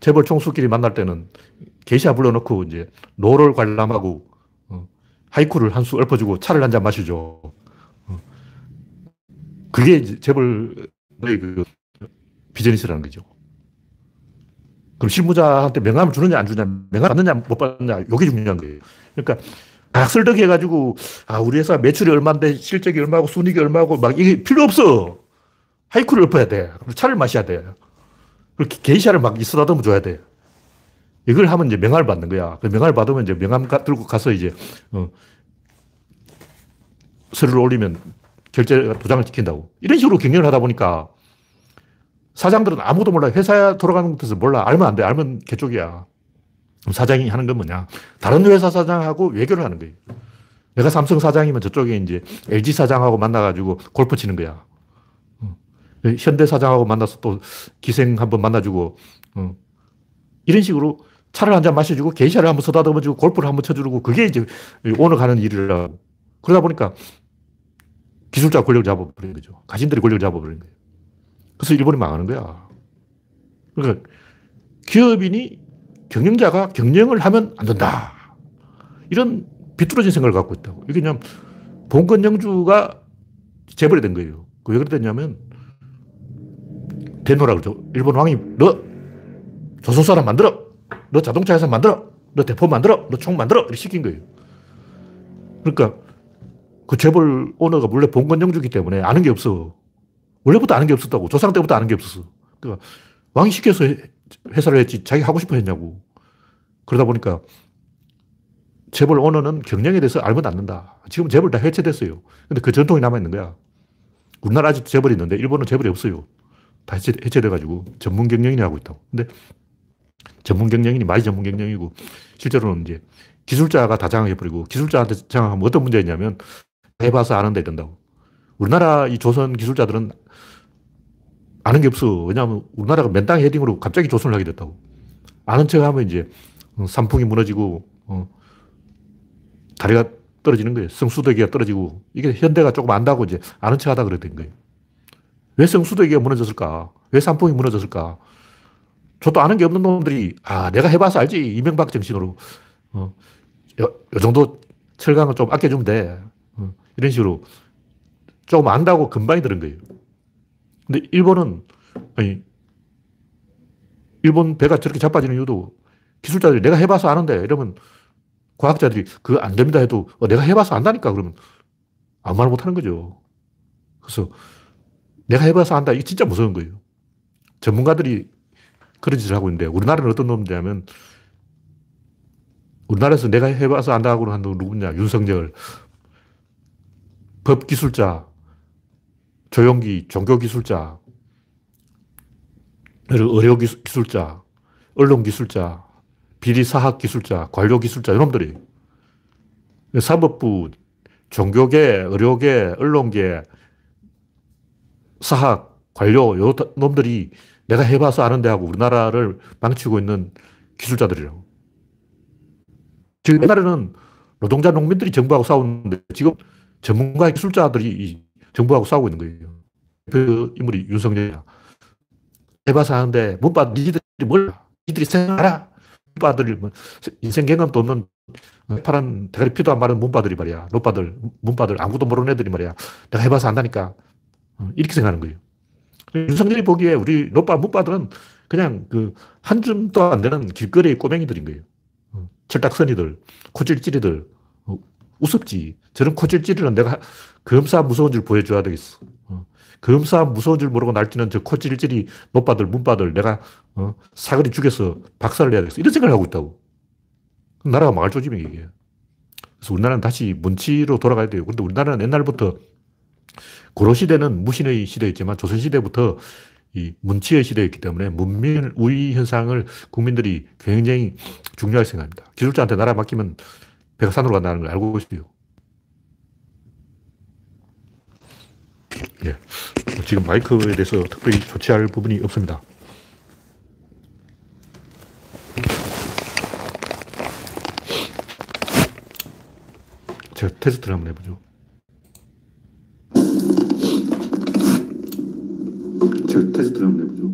재벌 총수끼리 만날 때는 게이샤 불러놓고 이제 노를 관람하고 어, 하이쿠를 한 수 읊어주고 차를 한 잔 마시죠. 어. 그게 재벌의 그 비즈니스라는 거죠. 그럼 실무자한테 명함을 주느냐 안 주느냐, 명함 받느냐 못 받느냐, 이게 중요한 거예요. 그러니까 각설덕 해가지고 아 우리 회사 매출이 얼마인데 실적이 얼마고 순익이 얼마고 막 이게 필요 없어. 하이쿠를 읊어야 돼. 차를 마셔야 돼. 그렇게 게이샤를 막 쓰다듬어 줘야 돼. 이걸 하면 이제 명함을 받는 거야. 그 명함을 받으면 이제 명함 들고 가서 이제, 어, 서류를 올리면 결제 도장을 찍힌다고. 이런 식으로 경영을 하다 보니까 사장들은 아무도 몰라. 회사 돌아가는 것에서 몰라. 알면 안 돼. 알면 개쪽이야. 사장이 하는 건 뭐냐. 다른 회사 사장하고 외교를 하는 거예요. 내가 삼성 사장이면 저쪽에 이제 LG 사장하고 만나가지고 골프 치는 거야. 어. 현대 사장하고 만나서 또 기생 한번 만나주고, 어. 이런 식으로 차를 한 잔 마셔주고, 게이샤를 한번 서다듬어주고, 골프를 한번 쳐주고, 그게 이제 오늘 가는 일이라고. 그러다 보니까 기술자 권력을 잡아버린 거죠. 가신들이 권력을 잡아버린 거예요. 그래서 일본이 망하는 거야. 그러니까 기업인이 경영자가 경영을 하면 안 된다. 이런 비뚤어진 생각을 갖고 있다고. 이게 그냥 봉건 영주가 재벌이 된 거예요. 왜 그랬냐면 대노라 그러죠. 일본 왕이 너 조선 사람 만들어. 너 자동차 회사 만들어. 너 대포 만들어. 너 총 만들어. 이렇게 시킨 거예요. 그러니까 그 재벌 오너가 원래 봉건 영주기 때문에 아는 게 없어. 원래부터 아는 게 없었다고. 조상 때부터 아는 게 없었어. 그러니까 왕이 시켜서 회사를 했지 자기 하고 싶어 했냐고. 그러다 보니까 재벌 오너는 경영에 대해서 알면 안 된다. 지금 재벌 다 해체됐어요. 근데 그 전통이 남아있는 거야. 우리나라 아직도 재벌이 있는데 일본은 재벌이 없어요. 다 해체, 해체 돼가지고 전문 경영인이 하고 있다고. 근데 전문 경영인이 말이 전문 경영이고 실제로는 이제 기술자가 다 장악해버리고 기술자한테 장악하면 어떤 문제가 있냐면 해봐서 아는 데 된다고. 우리나라 이 조선 기술자들은 아는 게 없어. 왜냐하면 우리나라가 맨땅 헤딩으로 갑자기 조선을 하게 됐다고. 아는 척 하면 이제 산풍이 무너지고, 어, 다리가 떨어지는 거예요. 성수대기가 떨어지고. 이게 현대가 조금 안다고 이제 아는 척 하다 된 거예요. 왜 성수대기가 무너졌을까? 왜 산풍이 무너졌을까? 저도 아는 게 없는 놈들이, 아, 내가 해봐서 알지. 이명박 정신으로. 어, 요, 요 정도 철강을 좀 아껴주면 돼. 어, 이런 식으로 조금 안다고 금방이 들은 거예요. 근데 일본은, 아니, 일본 배가 저렇게 자빠지는 이유도 기술자들이 내가 해봐서 아는데 이러면 과학자들이 그거 안 됩니다 해도 어, 내가 해봐서 안다니까 그러면 아무 말 못 하는 거죠. 그래서 내가 해봐서 안다. 이게 진짜 무서운 거예요. 전문가들이 그런 짓을 하고 있는데 우리나라는 어떤 놈이냐면 우리나라에서 내가 해봐서 안다고 하는 놈 누구냐. 윤석열. 법기술자, 조용기, 종교기술자, 의료기술자, 언론기술자, 비리사학기술자, 관료기술자, 이놈들이. 사법부, 종교계, 의료계, 언론계, 사학, 관료, 요 놈들이 내가 해봐서 아는데 하고 우리나라를 망치고 있는 기술자들이라고. 지금 옛날에는 노동자 농민들이 정부하고 싸우는데 지금 전문가 기술자들이 정부하고 싸우고 있는 거예요. 그 인물이 윤석열이야. 해봐서 하는데 문바 니들이 뭘 니들이 생각하라. 문바들이 뭐 인생 경험도 없는 파란 대가리 피도 안 마른 문바들이 말이야. 노빠들, 문바들 아무도 모르는 애들이 말이야. 내가 해봐서 안다니까. 어, 이렇게 생각하는 거예요. 윤석열이 보기에 우리 노빠, 문바들은 그냥 그 한 줌도 안 되는 길거리 꼬맹이들인 거예요. 어, 철딱선이들, 코찔찔이들, 어, 우습지. 저런 코찔찔이는 내가 검사 무서운 줄 보여줘야 되겠어. 검사 무서운 줄 모르고 날뛰는 저 코찔찔이 노빠들, 문빠들 내가 어, 사거리 죽여서 박살을 내야 되겠어. 이런 생각을 하고 있다고. 나라가 망할 조짐이 이게. 그래서 우리나라는 다시 문치로 돌아가야 돼요. 근데 우리나라는 옛날부터 고려시대는 무신의 시대였지만 조선시대부터 이 문치의 시대였기 때문에 문민 우위 현상을 국민들이 굉장히 중요하게 생각합니다. 기술자한테 나라 맡기면 배가 산으로 간다는 걸 알고 있어요. 예. 지금 마이크에 대해서 특별히 조치할 부분이 없습니다. 제가 테스트를 한번 해보죠. 제가 테스트를 한번 해보죠.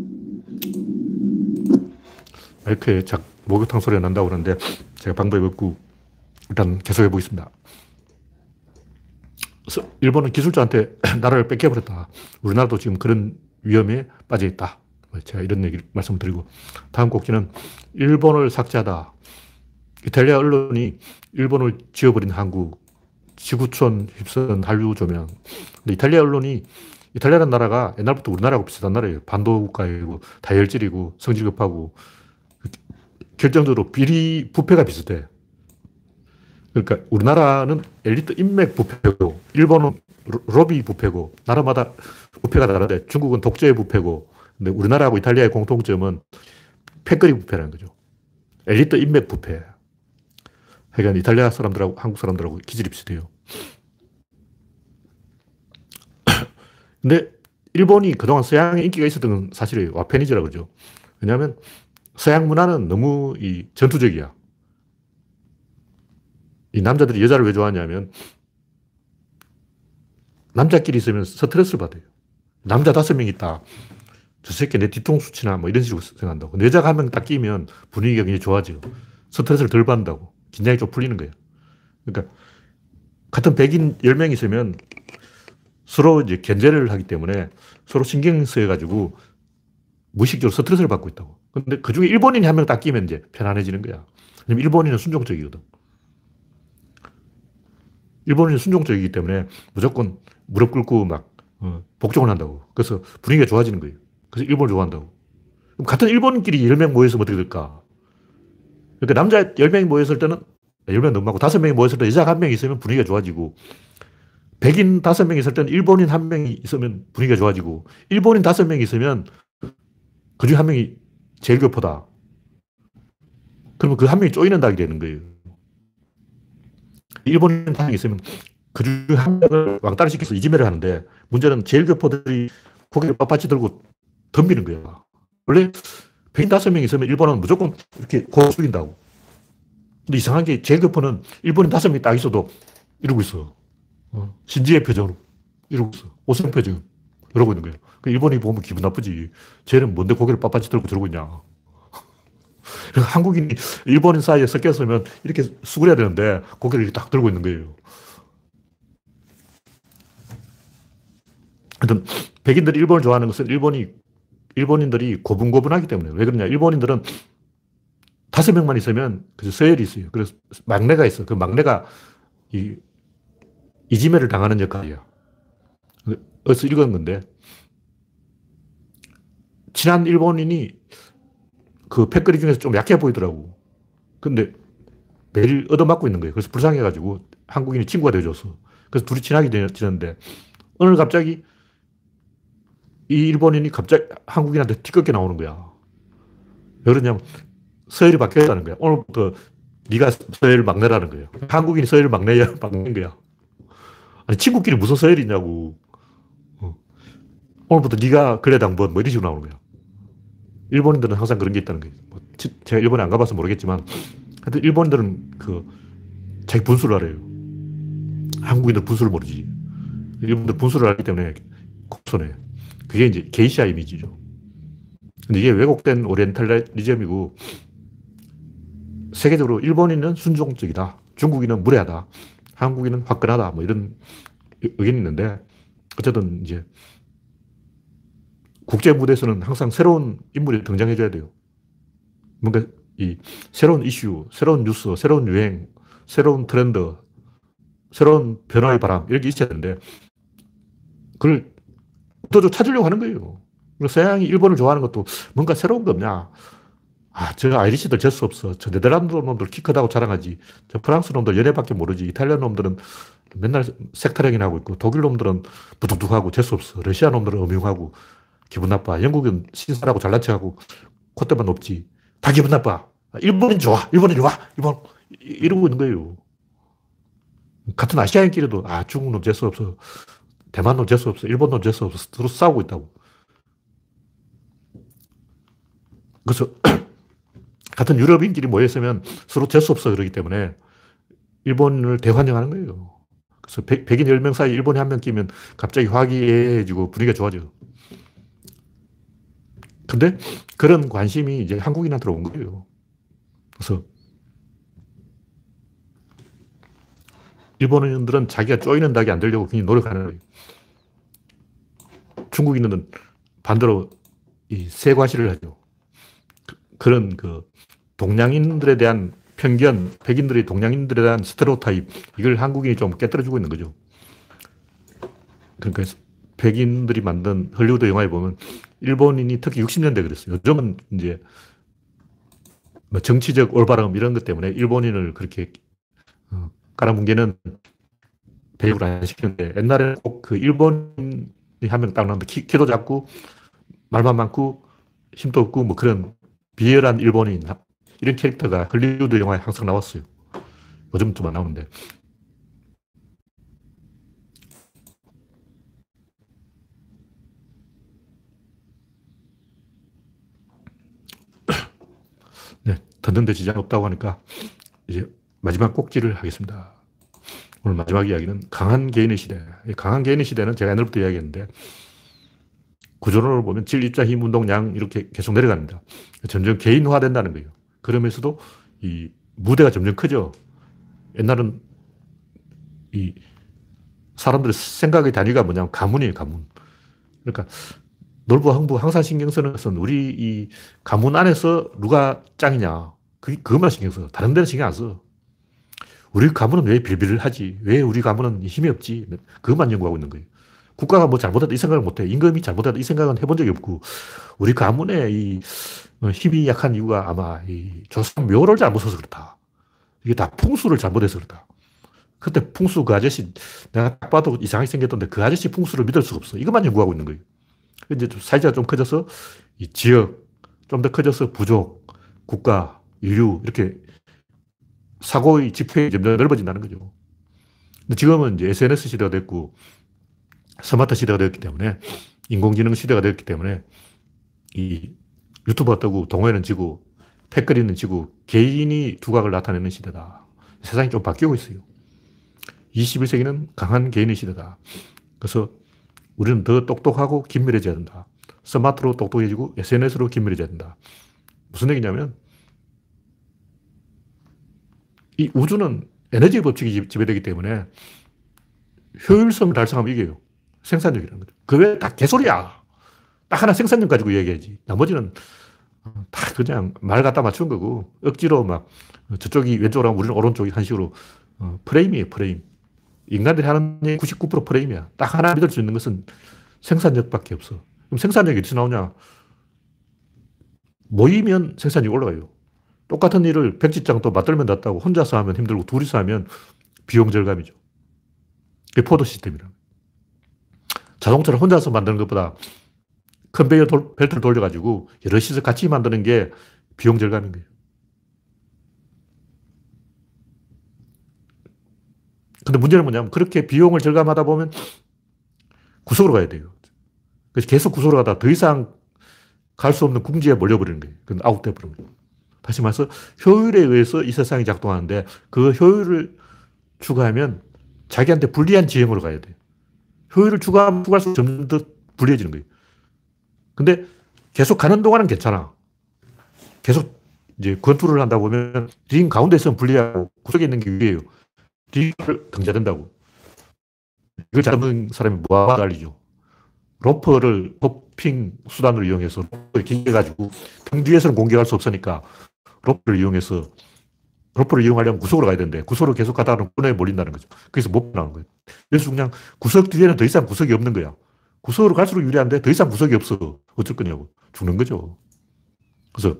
마이크에 작, 목욕탕 소리가 난다고 그러는데 제가 방법이 없고 일단 계속 해 보겠습니다. 일본은 기술자한테 나라를 뺏겨버렸다. 우리나라도 지금 그런 위험에 빠져 있다. 제가 이런 얘기를 말씀드리고 다음 곡지는 일본을 삭제하다. 이탈리아 언론이 일본을 지어버린 한국, 지구촌 휩쓴 한류 조명. 이탈리아 언론이 이탈리아라는 나라가 옛날부터 우리나라하고 비슷한 나라예요. 반도 국가이고 다혈질이고 성질 급하고 결정적으로 비리 부패가 비슷해. 그러니까 우리나라는 엘리트 인맥 부패고 일본은 로비 부패고 나라마다 부패가 다른데 중국은 독재 부패고 근데 우리나라하고 이탈리아의 공통점은 패거리 부패라는 거죠. 엘리트 인맥 부패. 그러니까 이탈리아 사람들하고 한국 사람들하고 기질이 비슷해요. 근데 일본이 그동안 서양에 인기가 있었던 건 사실이에요. 와페니즈라고 그러죠. 왜냐하면 서양 문화는 너무 이 전투적이야. 이 남자들이 여자를 왜 좋아하냐면 남자끼리 있으면 스트레스를 받아요. 남자 다섯 명 있다. 저 새끼 내 뒤통수 치나 뭐 이런 식으로 생각한다고. 근데 여자가 한 명 딱 끼면 분위기가 굉장히 좋아지고 스트레스를 덜 받는다고. 긴장이 좀 풀리는 거예요. 그러니까 같은 백인 10명 있으면 서로 이제 견제를 하기 때문에 서로 신경 쓰여가지고 무의식적으로 스트레스를 받고 있다고. 근데 그 중에 일본인이 한 명 딱 끼면 이제 편안해지는 거야. 왜냐면 일본인은 순종적이거든. 일본인은 순종적이기 때문에 무조건 무릎 꿇고 막 어, 복종을 한다고. 그래서 분위기가 좋아지는 거예요. 그래서 일본을 좋아한다고. 같은 일본인끼리 10명 모여서 어떻게 될까? 그러니까 남자 10명이 모였을 때는 10명 너무 많고 5명이 모였을 때한명 있으면 분위기가 좋아지고 백인 5명 있을 때는 일본인 한 명이 있으면 분위기가 좋아지고 일본인 5명 있으면 그 중에 한 명이 제일 교포다. 그러면 그 한 명이 쪼이는다게 되는 거예요. 일본인 한 명 있으면 그 중에 한 명을 왕따를 시켜서 이지매를 하는데 문제는 제일 교포들이 고개를 빳빳이 들고 덤비는 거예요. 원래 백인 다섯 명 있으면 일본은 무조건 이렇게 고개 숙인다고. 근데 이상한 게 제일 교포는 일본인 다섯 명이 딱 있어도 이러고 있어. 어, 신지의 표정으로 이러고 있어. 오성 표정. 이러고 있는 거예요. 그 일본이 보면 기분 나쁘지. 쟤는 뭔데 고개를 빳빳이 들고 저러고 있냐. 한국인이 일본인 사이에 섞였으면 이렇게 수그려야 되는데 고개를 이렇게 딱 들고 있는 거예요. 하여튼 백인들이 일본을 좋아하는 것은 일본이 일본인들이 고분고분하기 때문에 왜 그러냐? 일본인들은 다섯 명만 있으면 그 서열이 있어요. 그래서 막내가 있어. 그 막내가 이 이지매를 당하는 역할이야. 어디서 읽은 건데 친한 일본인이 그 패거리 중에서 좀 약해 보이더라고. 근데 매일 얻어맞고 있는 거예요. 그래서 불쌍해가지고 한국인이 친구가 되어줬어. 그래서 둘이 친하게 되었는데 오늘 갑자기 이 일본인이 갑자기 한국인한테 뒤꺾게 나오는 거야. 왜 그러냐면 서열이 바뀌었다는 거야. 오늘부터 네가 서열 막내라는 거예요. 한국인이 서열 막내야, 막는 거야. 아니, 친구끼리 무슨 서열이 있냐고. 어. 오늘부터 네가 근래당번 뭐 이런 식으로 나오는 거야. 일본인들은 항상 그런 게 있다는 거예요. 뭐, 제가 일본에 안 가봐서 모르겠지만, 하여튼 일본인들은 그, 자기 분수를 알아요. 한국인들 분수를 모르지. 일본들 분수를 알기 때문에 곡선해. 그게 이제 게이샤 이미지죠. 근데 이게 왜곡된 오리엔탈리즘이고 세계적으로 일본인은 순종적이다. 중국인은 무례하다. 한국인은 화끈하다. 뭐 이런 의견이 있는데 어쨌든 이제 국제 무대에서는 항상 새로운 인물이 등장해줘야 돼요. 뭔가 이 새로운 이슈, 새로운 뉴스, 새로운 유행, 새로운 트렌드, 새로운 변화의 바람 이렇게 있어야 되는데 그걸 또 찾으려고 하는 거예요. 서양이 일본을 좋아하는 것도 뭔가 새로운 거 없냐. 아, 저 아이리시들 재수 없어. 저 네덜란드 놈들 키 크다고 자랑하지. 저 프랑스 놈들 연애밖에 모르지. 이탈리아 놈들은 맨날 색타령이나 하고 있고, 독일 놈들은 부뚝뚝하고 재수 없어. 러시아 놈들은 음흉하고, 기분 나빠. 영국은 신사라고 잘난 척하고, 콧대만 높지. 다 기분 나빠. 일본인 좋아. 일본인 좋아. 일본. 이러고 있는 거예요. 같은 아시아인끼리도, 아, 중국 놈 재수 없어. 대만 놈 재수 없어. 일본 놈 재수 없어. 서로 싸우고 있다고. 그래서 같은 유럽인끼리 모였으면 서로 재수 없어 그러기 때문에 일본을 대환영하는 거예요. 그래서 백, 백인 10명 사이 일본에 한 명 끼면 갑자기 화기애애해지고 분위기가 좋아져요. 근데 그런 관심이 이제 한국인한테 온 거예요. 그래서 일본인들은 자기가 쪼이는 닭이 안 되려고 굉장히 노력하는 거예요. 중국인들은 반대로 이 세과시를 하죠. 그, 런 그 동양인들에 대한 편견, 백인들의 동양인들에 대한 스테레오타입, 이걸 한국인이 좀 깨뜨려주고 있는 거죠. 그러니까 백인들이 만든 헐리우드 영화에 보면 일본인이 특히 60년대 그랬어요. 요즘은 이제 뭐 정치적 올바름 이런 것 때문에 일본인을 그렇게 어, 깔아뭉개는 배역을 안 시키는데 옛날에는 꼭 그 일본인이 한 명 딱 나오는데 키, 키도 작고 말만 많고 힘도 없고 뭐 그런 비열한 일본인 이런 캐릭터가 헐리우드 영화에 항상 나왔어요. 요즘 좀 안 나오는데. 네, 듣는데 지장 없다고 하니까 이제 마지막 꼭지를 하겠습니다. 오늘 마지막 이야기는 강한 개인의 시대. 강한 개인의 시대는 제가 옛날부터 이야기했는데 구조론을 보면 질, 입자, 힘, 운동, 양 이렇게 계속 내려갑니다. 점점 개인화된다는 거예요. 그러면서도 이 무대가 점점 크죠. 옛날은 이 사람들의 생각의 단위가 뭐냐면 가문이에요, 가문. 그러니까 놀부, 흥부 항상 신경 쓰는 것은 우리 이 가문 안에서 누가 짱이냐. 그, 그것만 신경 써. 다른 데는 신경 안 써. 우리 가문은 왜 빌빌을 하지? 왜 우리 가문은 힘이 없지? 그것만 연구하고 있는 거예요. 국가가 뭐 잘못했다 이 생각을 못 해. 임금이 잘못했다 이 생각은 해본 적이 없고, 우리 가문의 이 어, 힘이 약한 이유가 아마 이 조상 묘를 잘못 써서 그렇다. 이게 다 풍수를 잘못해서 그렇다. 그때 풍수 그 아저씨, 내가 딱 봐도 이상하게 생겼던데 그 아저씨 풍수를 믿을 수가 없어. 이것만 연구하고 있는 거예요. 이제 사회자가 좀 커져서 이 지역, 좀 더 커져서 부족, 국가, 인류, 이렇게 사고의 지평이 점점 넓어진다는 거죠. 근데 지금은 이제 SNS 시대가 됐고, 스마트 시대가 되었기 때문에, 인공지능 시대가 되었기 때문에, 이 유튜브가 뜨고, 동호회는 지고, 패거리는 지고, 개인이 두각을 나타내는 시대다. 세상이 좀 바뀌고 있어요. 21세기는 강한 개인의 시대다. 그래서 우리는 더 똑똑하고 긴밀해져야 된다. 스마트로 똑똑해지고 SNS로 긴밀해져야 된다. 무슨 얘기냐면, 이 우주는 에너지 법칙이 지배되기 때문에 효율성을 달성하면 이겨요. 생산력이라는 거죠. 그 외에 다 개소리야. 딱 하나 생산력 가지고 얘기하지. 나머지는 다 그냥 말 갖다 맞춘 거고, 억지로 막 저쪽이 왼쪽으로 하면 우리는 오른쪽이 한 식으로 어, 프레임이에요, 프레임. 인간들이 하는 일 99% 프레임이야. 딱 하나 믿을 수 있는 것은 생산력밖에 없어. 그럼 생산력이 어디서 나오냐? 모이면 생산력이 올라가요. 똑같은 일을 백지장도 맞들면 낫다고 혼자서 하면 힘들고 둘이서 하면 비용 절감이죠. 그게 포도 시스템이라. 자동차를 혼자서 만드는 것보다 컨베이어 돌, 벨트를 돌려가지고 여럿이서 같이 만드는 게 비용 절감인 거예요. 근데 문제는 뭐냐면 그렇게 비용을 절감하다 보면 구석으로 가야 돼요. 그래서 계속 구석으로 가다 더 이상 갈 수 없는 궁지에 몰려버리는 거예요. 그건 아웃돼 버리는 거예요. 다시 말해서 효율에 의해서 이 세상이 작동하는데 그 효율을 추구하면 자기한테 불리한 지형으로 가야 돼요. 효율을 추구하면 추구할수록 점점 더 불리해지는 거예요. 근데 계속 가는 동안은 괜찮아. 계속 이제 권투를 한다 보면 링 가운데 있으면 불리하고 구석에 있는 게 위에요. 링을 등자된다고. 이걸 잡는 사람이 뭐하고 달리죠. 로퍼를 호핑 수단으로 이용해서 로퍼를 길게가지고 등 뒤에서는 공격할 수 없으니까 로프를 이용해서 로프를 이용하려면 구석으로 가야 되는데 구석으로 계속 가다가 끈에 몰린다는 거죠. 그래서 못 나는 거예요. 그래서 그냥 구석 뒤에는 더 이상 구석이 없는 거야. 구석으로 갈수록 유리한데 더 이상 구석이 없어. 어쩔 거냐고. 죽는 거죠. 그래서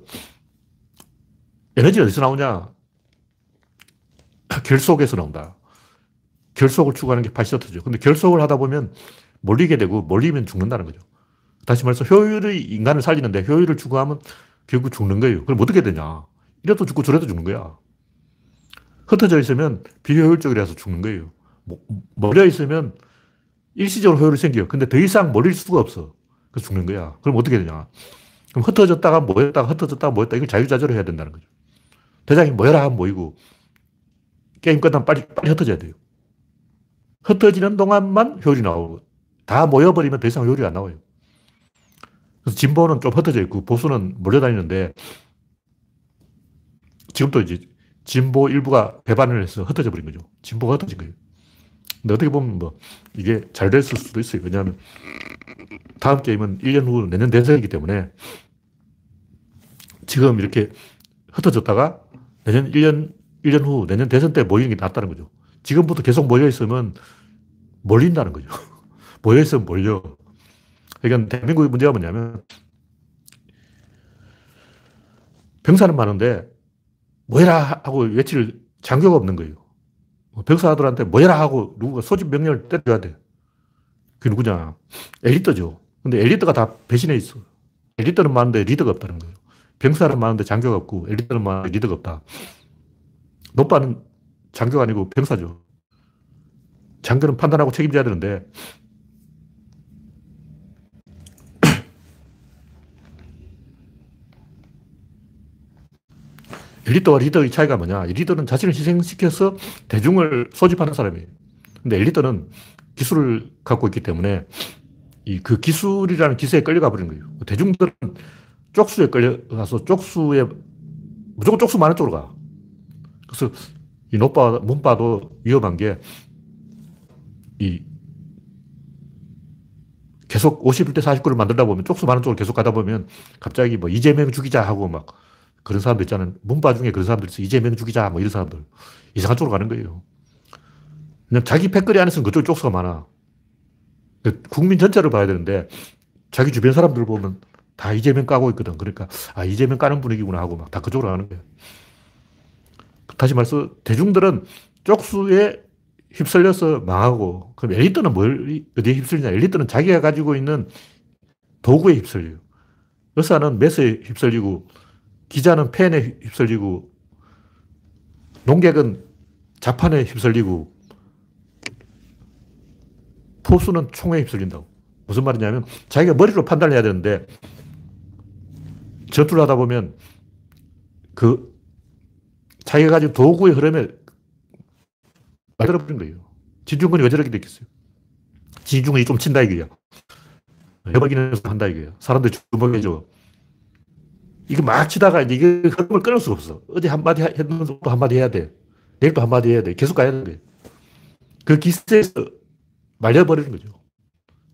에너지가 어디서 나오냐? 결속에서 나온다. 결속을 추구하는 게 파시터죠. 근데 결속을 하다 보면 몰리게 되고 몰리면 죽는다는 거죠. 다시 말해서 효율의 인간을 살리는데 효율을 추구하면 결국 죽는 거예요. 그럼 어떻게 되냐? 이래도 죽고 저래도 죽는 거야. 흩어져 있으면 비효율적이라서 죽는 거예요. 몰려 있으면 일시적으로 효율이 생겨요. 근데 더 이상 몰릴 수가 없어. 그래서 죽는 거야. 그럼 어떻게 되냐? 그럼 흩어졌다가 모였다가 흩어졌다가 모였다. 이걸 자유자재로 해야 된다는 거죠. 대장이 모여라 하면 모이고 게임 끝나면 빨리, 빨리 흩어져야 돼요. 흩어지는 동안만 효율이 나오고 다 모여버리면 더 이상 효율이 안 나와요. 그래서 진보는 좀 흩어져 있고 보수는 몰려다니는데 지금도 이제 진보 일부가 배반을 해서 흩어져 버린 거죠. 진보가 흩어진 거예요. 근데 어떻게 보면 뭐 이게 잘 됐을 수도 있어요. 왜냐하면 다음 게임은 1년 후 내년 대선이기 때문에 지금 이렇게 흩어졌다가 내년 1년, 1년 후 내년 대선 때 모이는 게 낫다는 거죠. 지금부터 계속 모여 있으면 몰린다는 거죠. 모여있으면 몰려. 그러니까 대한민국의 문제가 뭐냐면 병사는 많은데 모여라 하고 외칠 장교가 없는 거예요. 뭐 병사들한테 모여라 하고 누구가 소집 명령을 때려야 돼. 그게 누구냐? 엘리트죠. 근데 엘리트가 다 배신해 있어. 엘리트는 많은데 리더가 없다는 거예요. 병사는 많은데 장교가 없고 엘리트는 많은데 리더가 없다. 노빠는 장교가 아니고 병사죠. 장교는 판단하고 책임져야 되는데 엘리트와 리더의 차이가 뭐냐? 리더는 자신을 희생시켜서 대중을 소집하는 사람이에요. 근데 엘리트는 기술을 갖고 있기 때문에 이 그 기술이라는 기세에 끌려가 버리는 거예요. 대중들은 쪽수에 끌려가서 쪽수에 무조건 쪽수 많은 쪽으로 가. 그래서 이 노빠, 문바도 위험한 게 이 계속 51대 49를 만들다 보면 쪽수 많은 쪽으로 계속 가다 보면 갑자기 뭐 이재명 죽이자 하고 막 그런 사람들 있잖아요. 문바 중에 그런 사람들 있어. 이재명 죽이자 뭐 이런 사람들. 이상한 쪽으로 가는 거예요. 그냥 자기 패거리 안에서는 그쪽 쪽수가 많아. 그 국민 전체를 봐야 되는데 자기 주변 사람들 보면 다 이재명 까고 있거든. 그러니까 아 이재명 까는 분위기구나 하고 막 다 그쪽으로 가는 거예요. 다시 말해서 대중들은 쪽수에 휩쓸려서 망하고 그럼 엘리트는 뭘 어디에 휩쓸리냐? 엘리트는 자기가 가지고 있는 도구에 휩쓸려요. 의사는 매스에 휩쓸리고 기자는 펜에 휩쓸리고 농객은 자판에 휩쓸리고 포수는 총에 휩쓸린다고. 무슨 말이냐면 자기가 머리로 판단을 해야 되는데 전투를 하다 보면 그 자기가 가진 도구의 흐름에 말들어버린 거예요. 진중권이 왜 저렇게 됐겠어요? 진중권이 좀 친다 이거야. 해버기는 한다 이거야. 사람들 주먹해줘. 이게 막 치다가 이제 이게 흐름을 끊을 수가 없어. 어제 한마디 했는데 또 한마디 해야 돼. 내일 또 한마디 해야 돼. 계속 가야 돼. 그 기세에서 말려버리는 거죠.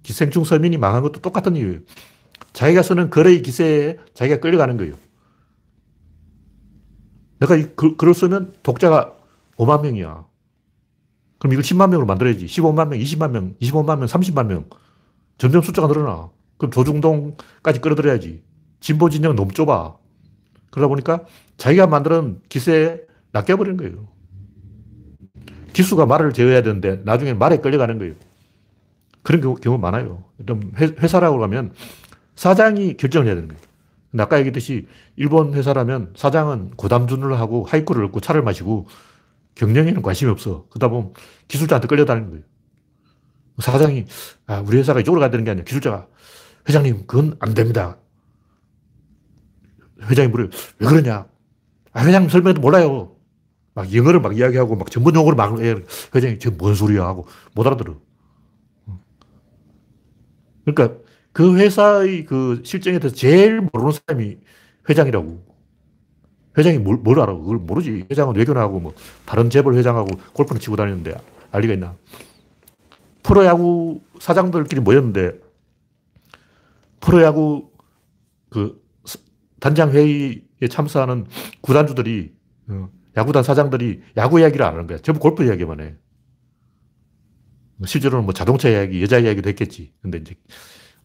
기생충 서민이 망한 것도 똑같은 이유예요. 자기가 쓰는 글의 기세에 자기가 끌려가는 거예요. 내가 이 글, 글을 쓰면 독자가 5만 명이야. 그럼 이걸 10만 명으로 만들어야지. 15만 명, 20만 명, 25만 명, 30만 명. 점점 숫자가 늘어나. 그럼 조중동까지 끌어들여야지. 진보 진영은 너무 좁아. 그러다 보니까 자기가 만드는 기세에 낚여버리는 거예요. 기수가 말을 제어해야 되는데 나중에 말에 끌려가는 거예요. 그런 경우, 경우 많아요. 회사라고 하면 사장이 결정을 해야 되는 거예요. 아까 얘기했듯이 일본 회사라면 사장은 고담준을 하고 하이쿠를 얻고 차를 마시고 경영에는 관심이 없어. 그러다 보면 기술자한테 끌려다니는 거예요. 사장이 아, 우리 회사가 이쪽으로 가야 되는 게 아니라 기술자가 회장님 그건 안 됩니다. 회장이 물어요. 왜 그러냐? 아, 회장님 설명도 몰라요. 막 영어를 막 이야기하고 막 전문 용어를 막 해. 회장이 지금 뭔 소리야 하고 못 알아들어. 그러니까 그 회사의 그 실정에 대해서 제일 모르는 사람이 회장이라고. 회장이 뭘, 뭘 알아? 그걸 모르지. 회장은 외교나하고 뭐 다른 재벌 회장하고 골프를 치고 다니는데 알 리가 있나? 프로야구 사장들끼리 모였는데 프로야구 그 단장 회의에 참석하는 구단주들이 어, 야구단 사장들이 야구 이야기를 안 하는 거야. 전부 골프 이야기만 해. 실제로는 뭐 자동차 이야기, 여자 이야기도 했겠지. 근데 이제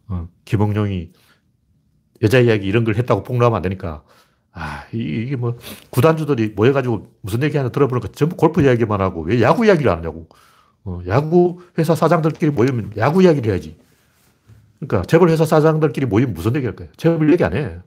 어, 김홍룡이 여자 이야기 이런 걸 했다고 폭로하면 안 되니까 아 이게 뭐 구단주들이 모여가지고 무슨 얘기 하나 들어보니까 전부 골프 이야기만 하고 왜 야구 이야기를 안 하냐고. 어, 야구 회사 사장들끼리 모이면 야구 이야기를 해야지. 그러니까 재벌 회사 사장들끼리 모이면 무슨 얘기 할 거야? 재벌 얘기 안 해.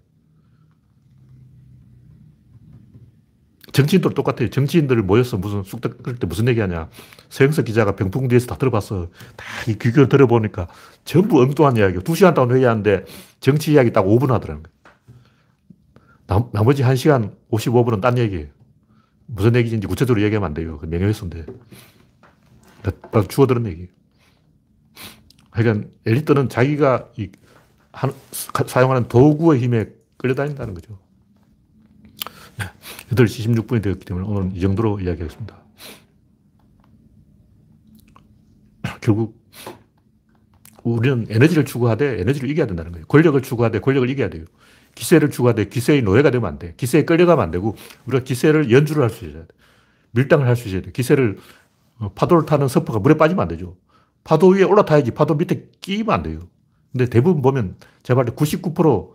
정치인도 똑같아요. 정치인들 모여서 무슨 쑥덕 끓때 무슨 얘기 하냐. 서영석 기자가 병풍 뒤에서 다 들어봤어. 다 귀결 들어보니까 전부 엉뚱한 이야기야. 두 시간 동안 회의하는데 정치 이야기 딱 5분 하더라는 거야. 나, 머지 1시간 55분은 딴 얘기예요. 무슨 얘기인지 구체적으로 얘기하면 안 돼요. 그 명예훼손돼. 나 주워 들은 얘기. 그러니까 엘리트는 자기가 이, 한, 사용하는 도구의 힘에 끌려다닌다는 거죠. 8시 16분이 되었기 때문에 오늘은 이 정도로 이야기하겠습니다. 결국 우리는 에너지를 추구하되 에너지를 이겨야 된다는 거예요. 권력을 추구하되 권력을 이겨야 돼요. 기세를 추구하되 기세의 노예가 되면 안 돼. 기세에 끌려가면 안 되고 우리가 기세를 연주를 할 수 있어야 돼. 밀당을 할 수 있어야 돼. 기세를 어, 파도를 타는 서퍼가 물에 빠지면 안 되죠. 파도 위에 올라타야지 파도 밑에 끼면 안 돼요. 근데 대부분 보면 제발 99%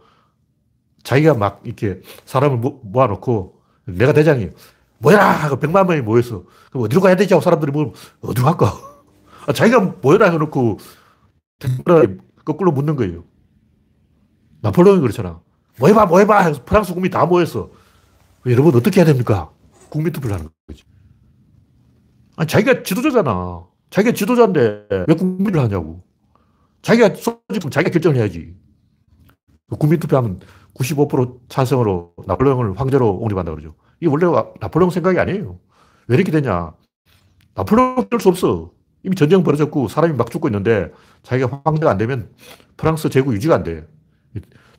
자기가 막 이렇게 사람을 모아놓고 내가 대장이에요. 모여라! 하고 100만 명이 모였어. 그럼 어디로 가야 되지? 하고 사람들이 뭐, 어디로 갈까? 아, 자기가 모여라 해놓고 거꾸로 묻는 거예요. 나폴레옹이 그렇잖아. 모여봐, 모여봐! 해서 프랑스 국민이 다 모였어. 여러분 어떻게 해야 됩니까? 국민 투표를 하는 거지. 아니, 자기가 지도자잖아. 자기가 지도자인데 왜 국민을 하냐고. 자기가 쏘지면 자기가 결정을 해야지. 국민 투표하면 95% 찬성으로 나폴레옹을 황제로 옹립한다 그러죠. 이게 원래 나폴레옹 생각이 아니에요. 왜 이렇게 되냐. 나폴레옹 어쩔 수 없어. 이미 전쟁 벌어졌고 사람이 막 죽고 있는데 자기가 황제가 안 되면 프랑스 제국 유지가 안 돼.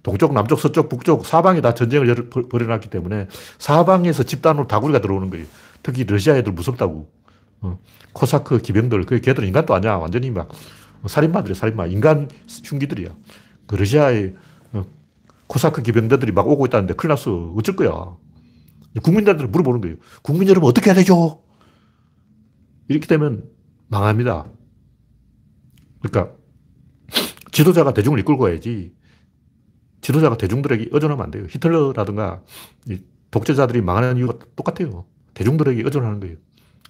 동쪽, 남쪽, 서쪽, 북쪽, 사방에 다 전쟁을 벌여놨기 때문에 사방에서 집단으로 다구리가 들어오는 거예요. 특히 러시아 애들 무섭다고. 어. 코사크 기병들, 그 걔들 인간도 아니야. 완전히 막 살인마들이야, 살인마. 인간 흉기들이야. 그 러시아의 어, 코사크 기병대들이 막 오고 있다는데 큰일 났어. 어쩔 거야. 국민들한테 물어보는 거예요. 국민 여러분 어떻게 해야 되죠? 이렇게 되면 망합니다. 그러니까 지도자가 대중을 이끌고 가야지 지도자가 대중들에게 의존하면 안 돼요. 히틀러라든가 독재자들이 망하는 이유가 똑같아요. 대중들에게 의존하는 거예요.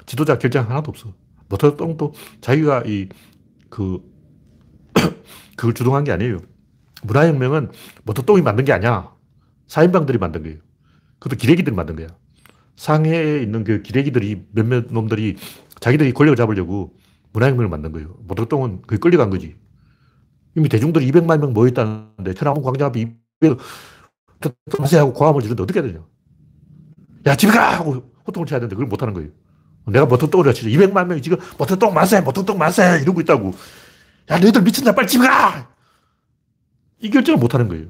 지도자 결정 하나도 없어. 모터똥도 자기가 이, 그, 그걸 주동한 게 아니에요. 문화혁명은 모터똥이 만든 게 아니야. 사인방들이 만든 거예요. 그것도 기레기들이 만든 거야. 상해에 있는 그 기레기들이 몇몇 놈들이 자기들이 권력을 잡으려고 문화혁명을 만든 거예요. 모터똥은 그게 끌려간 거지. 이미 대중들이 200만 명 모였다는데 천안문 광장 앞에 200, 하고 고함을 지르는데 어떻게 해야 되냐. 야, 집에 가! 하고 호통을 쳐야 되는데 그걸 못하는 거예요. 내가 모터똥을 치죠. 200만 명이 지금 모터똥 만세, 모터똥 만세! 이러고 있다고. 야, 너희들 미친다. 빨리 집에 가! 이 결정을 못 하는 거예요.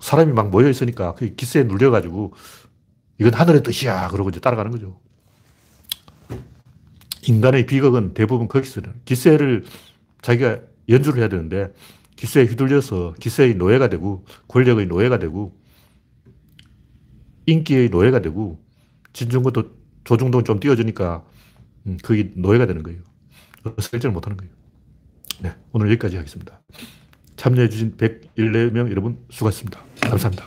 사람이 막 모여 있으니까 그 기세에 눌려가지고 이건 하늘의 뜻이야. 그러고 이제 따라가는 거죠. 인간의 비극은 대부분 거기서는 기세를 자기가 연주를 해야 되는데 기세에 휘둘려서 기세의 노예가 되고 권력의 노예가 되고 인기의 노예가 되고 진중권도 조중동 좀 띄워주니까 음, 그게 노예가 되는 거예요. 설정을 못 하는 거예요. 네, 오늘 여기까지 하겠습니다. 참여해주신 114명 여러분 수고하셨습니다. 감사합니다.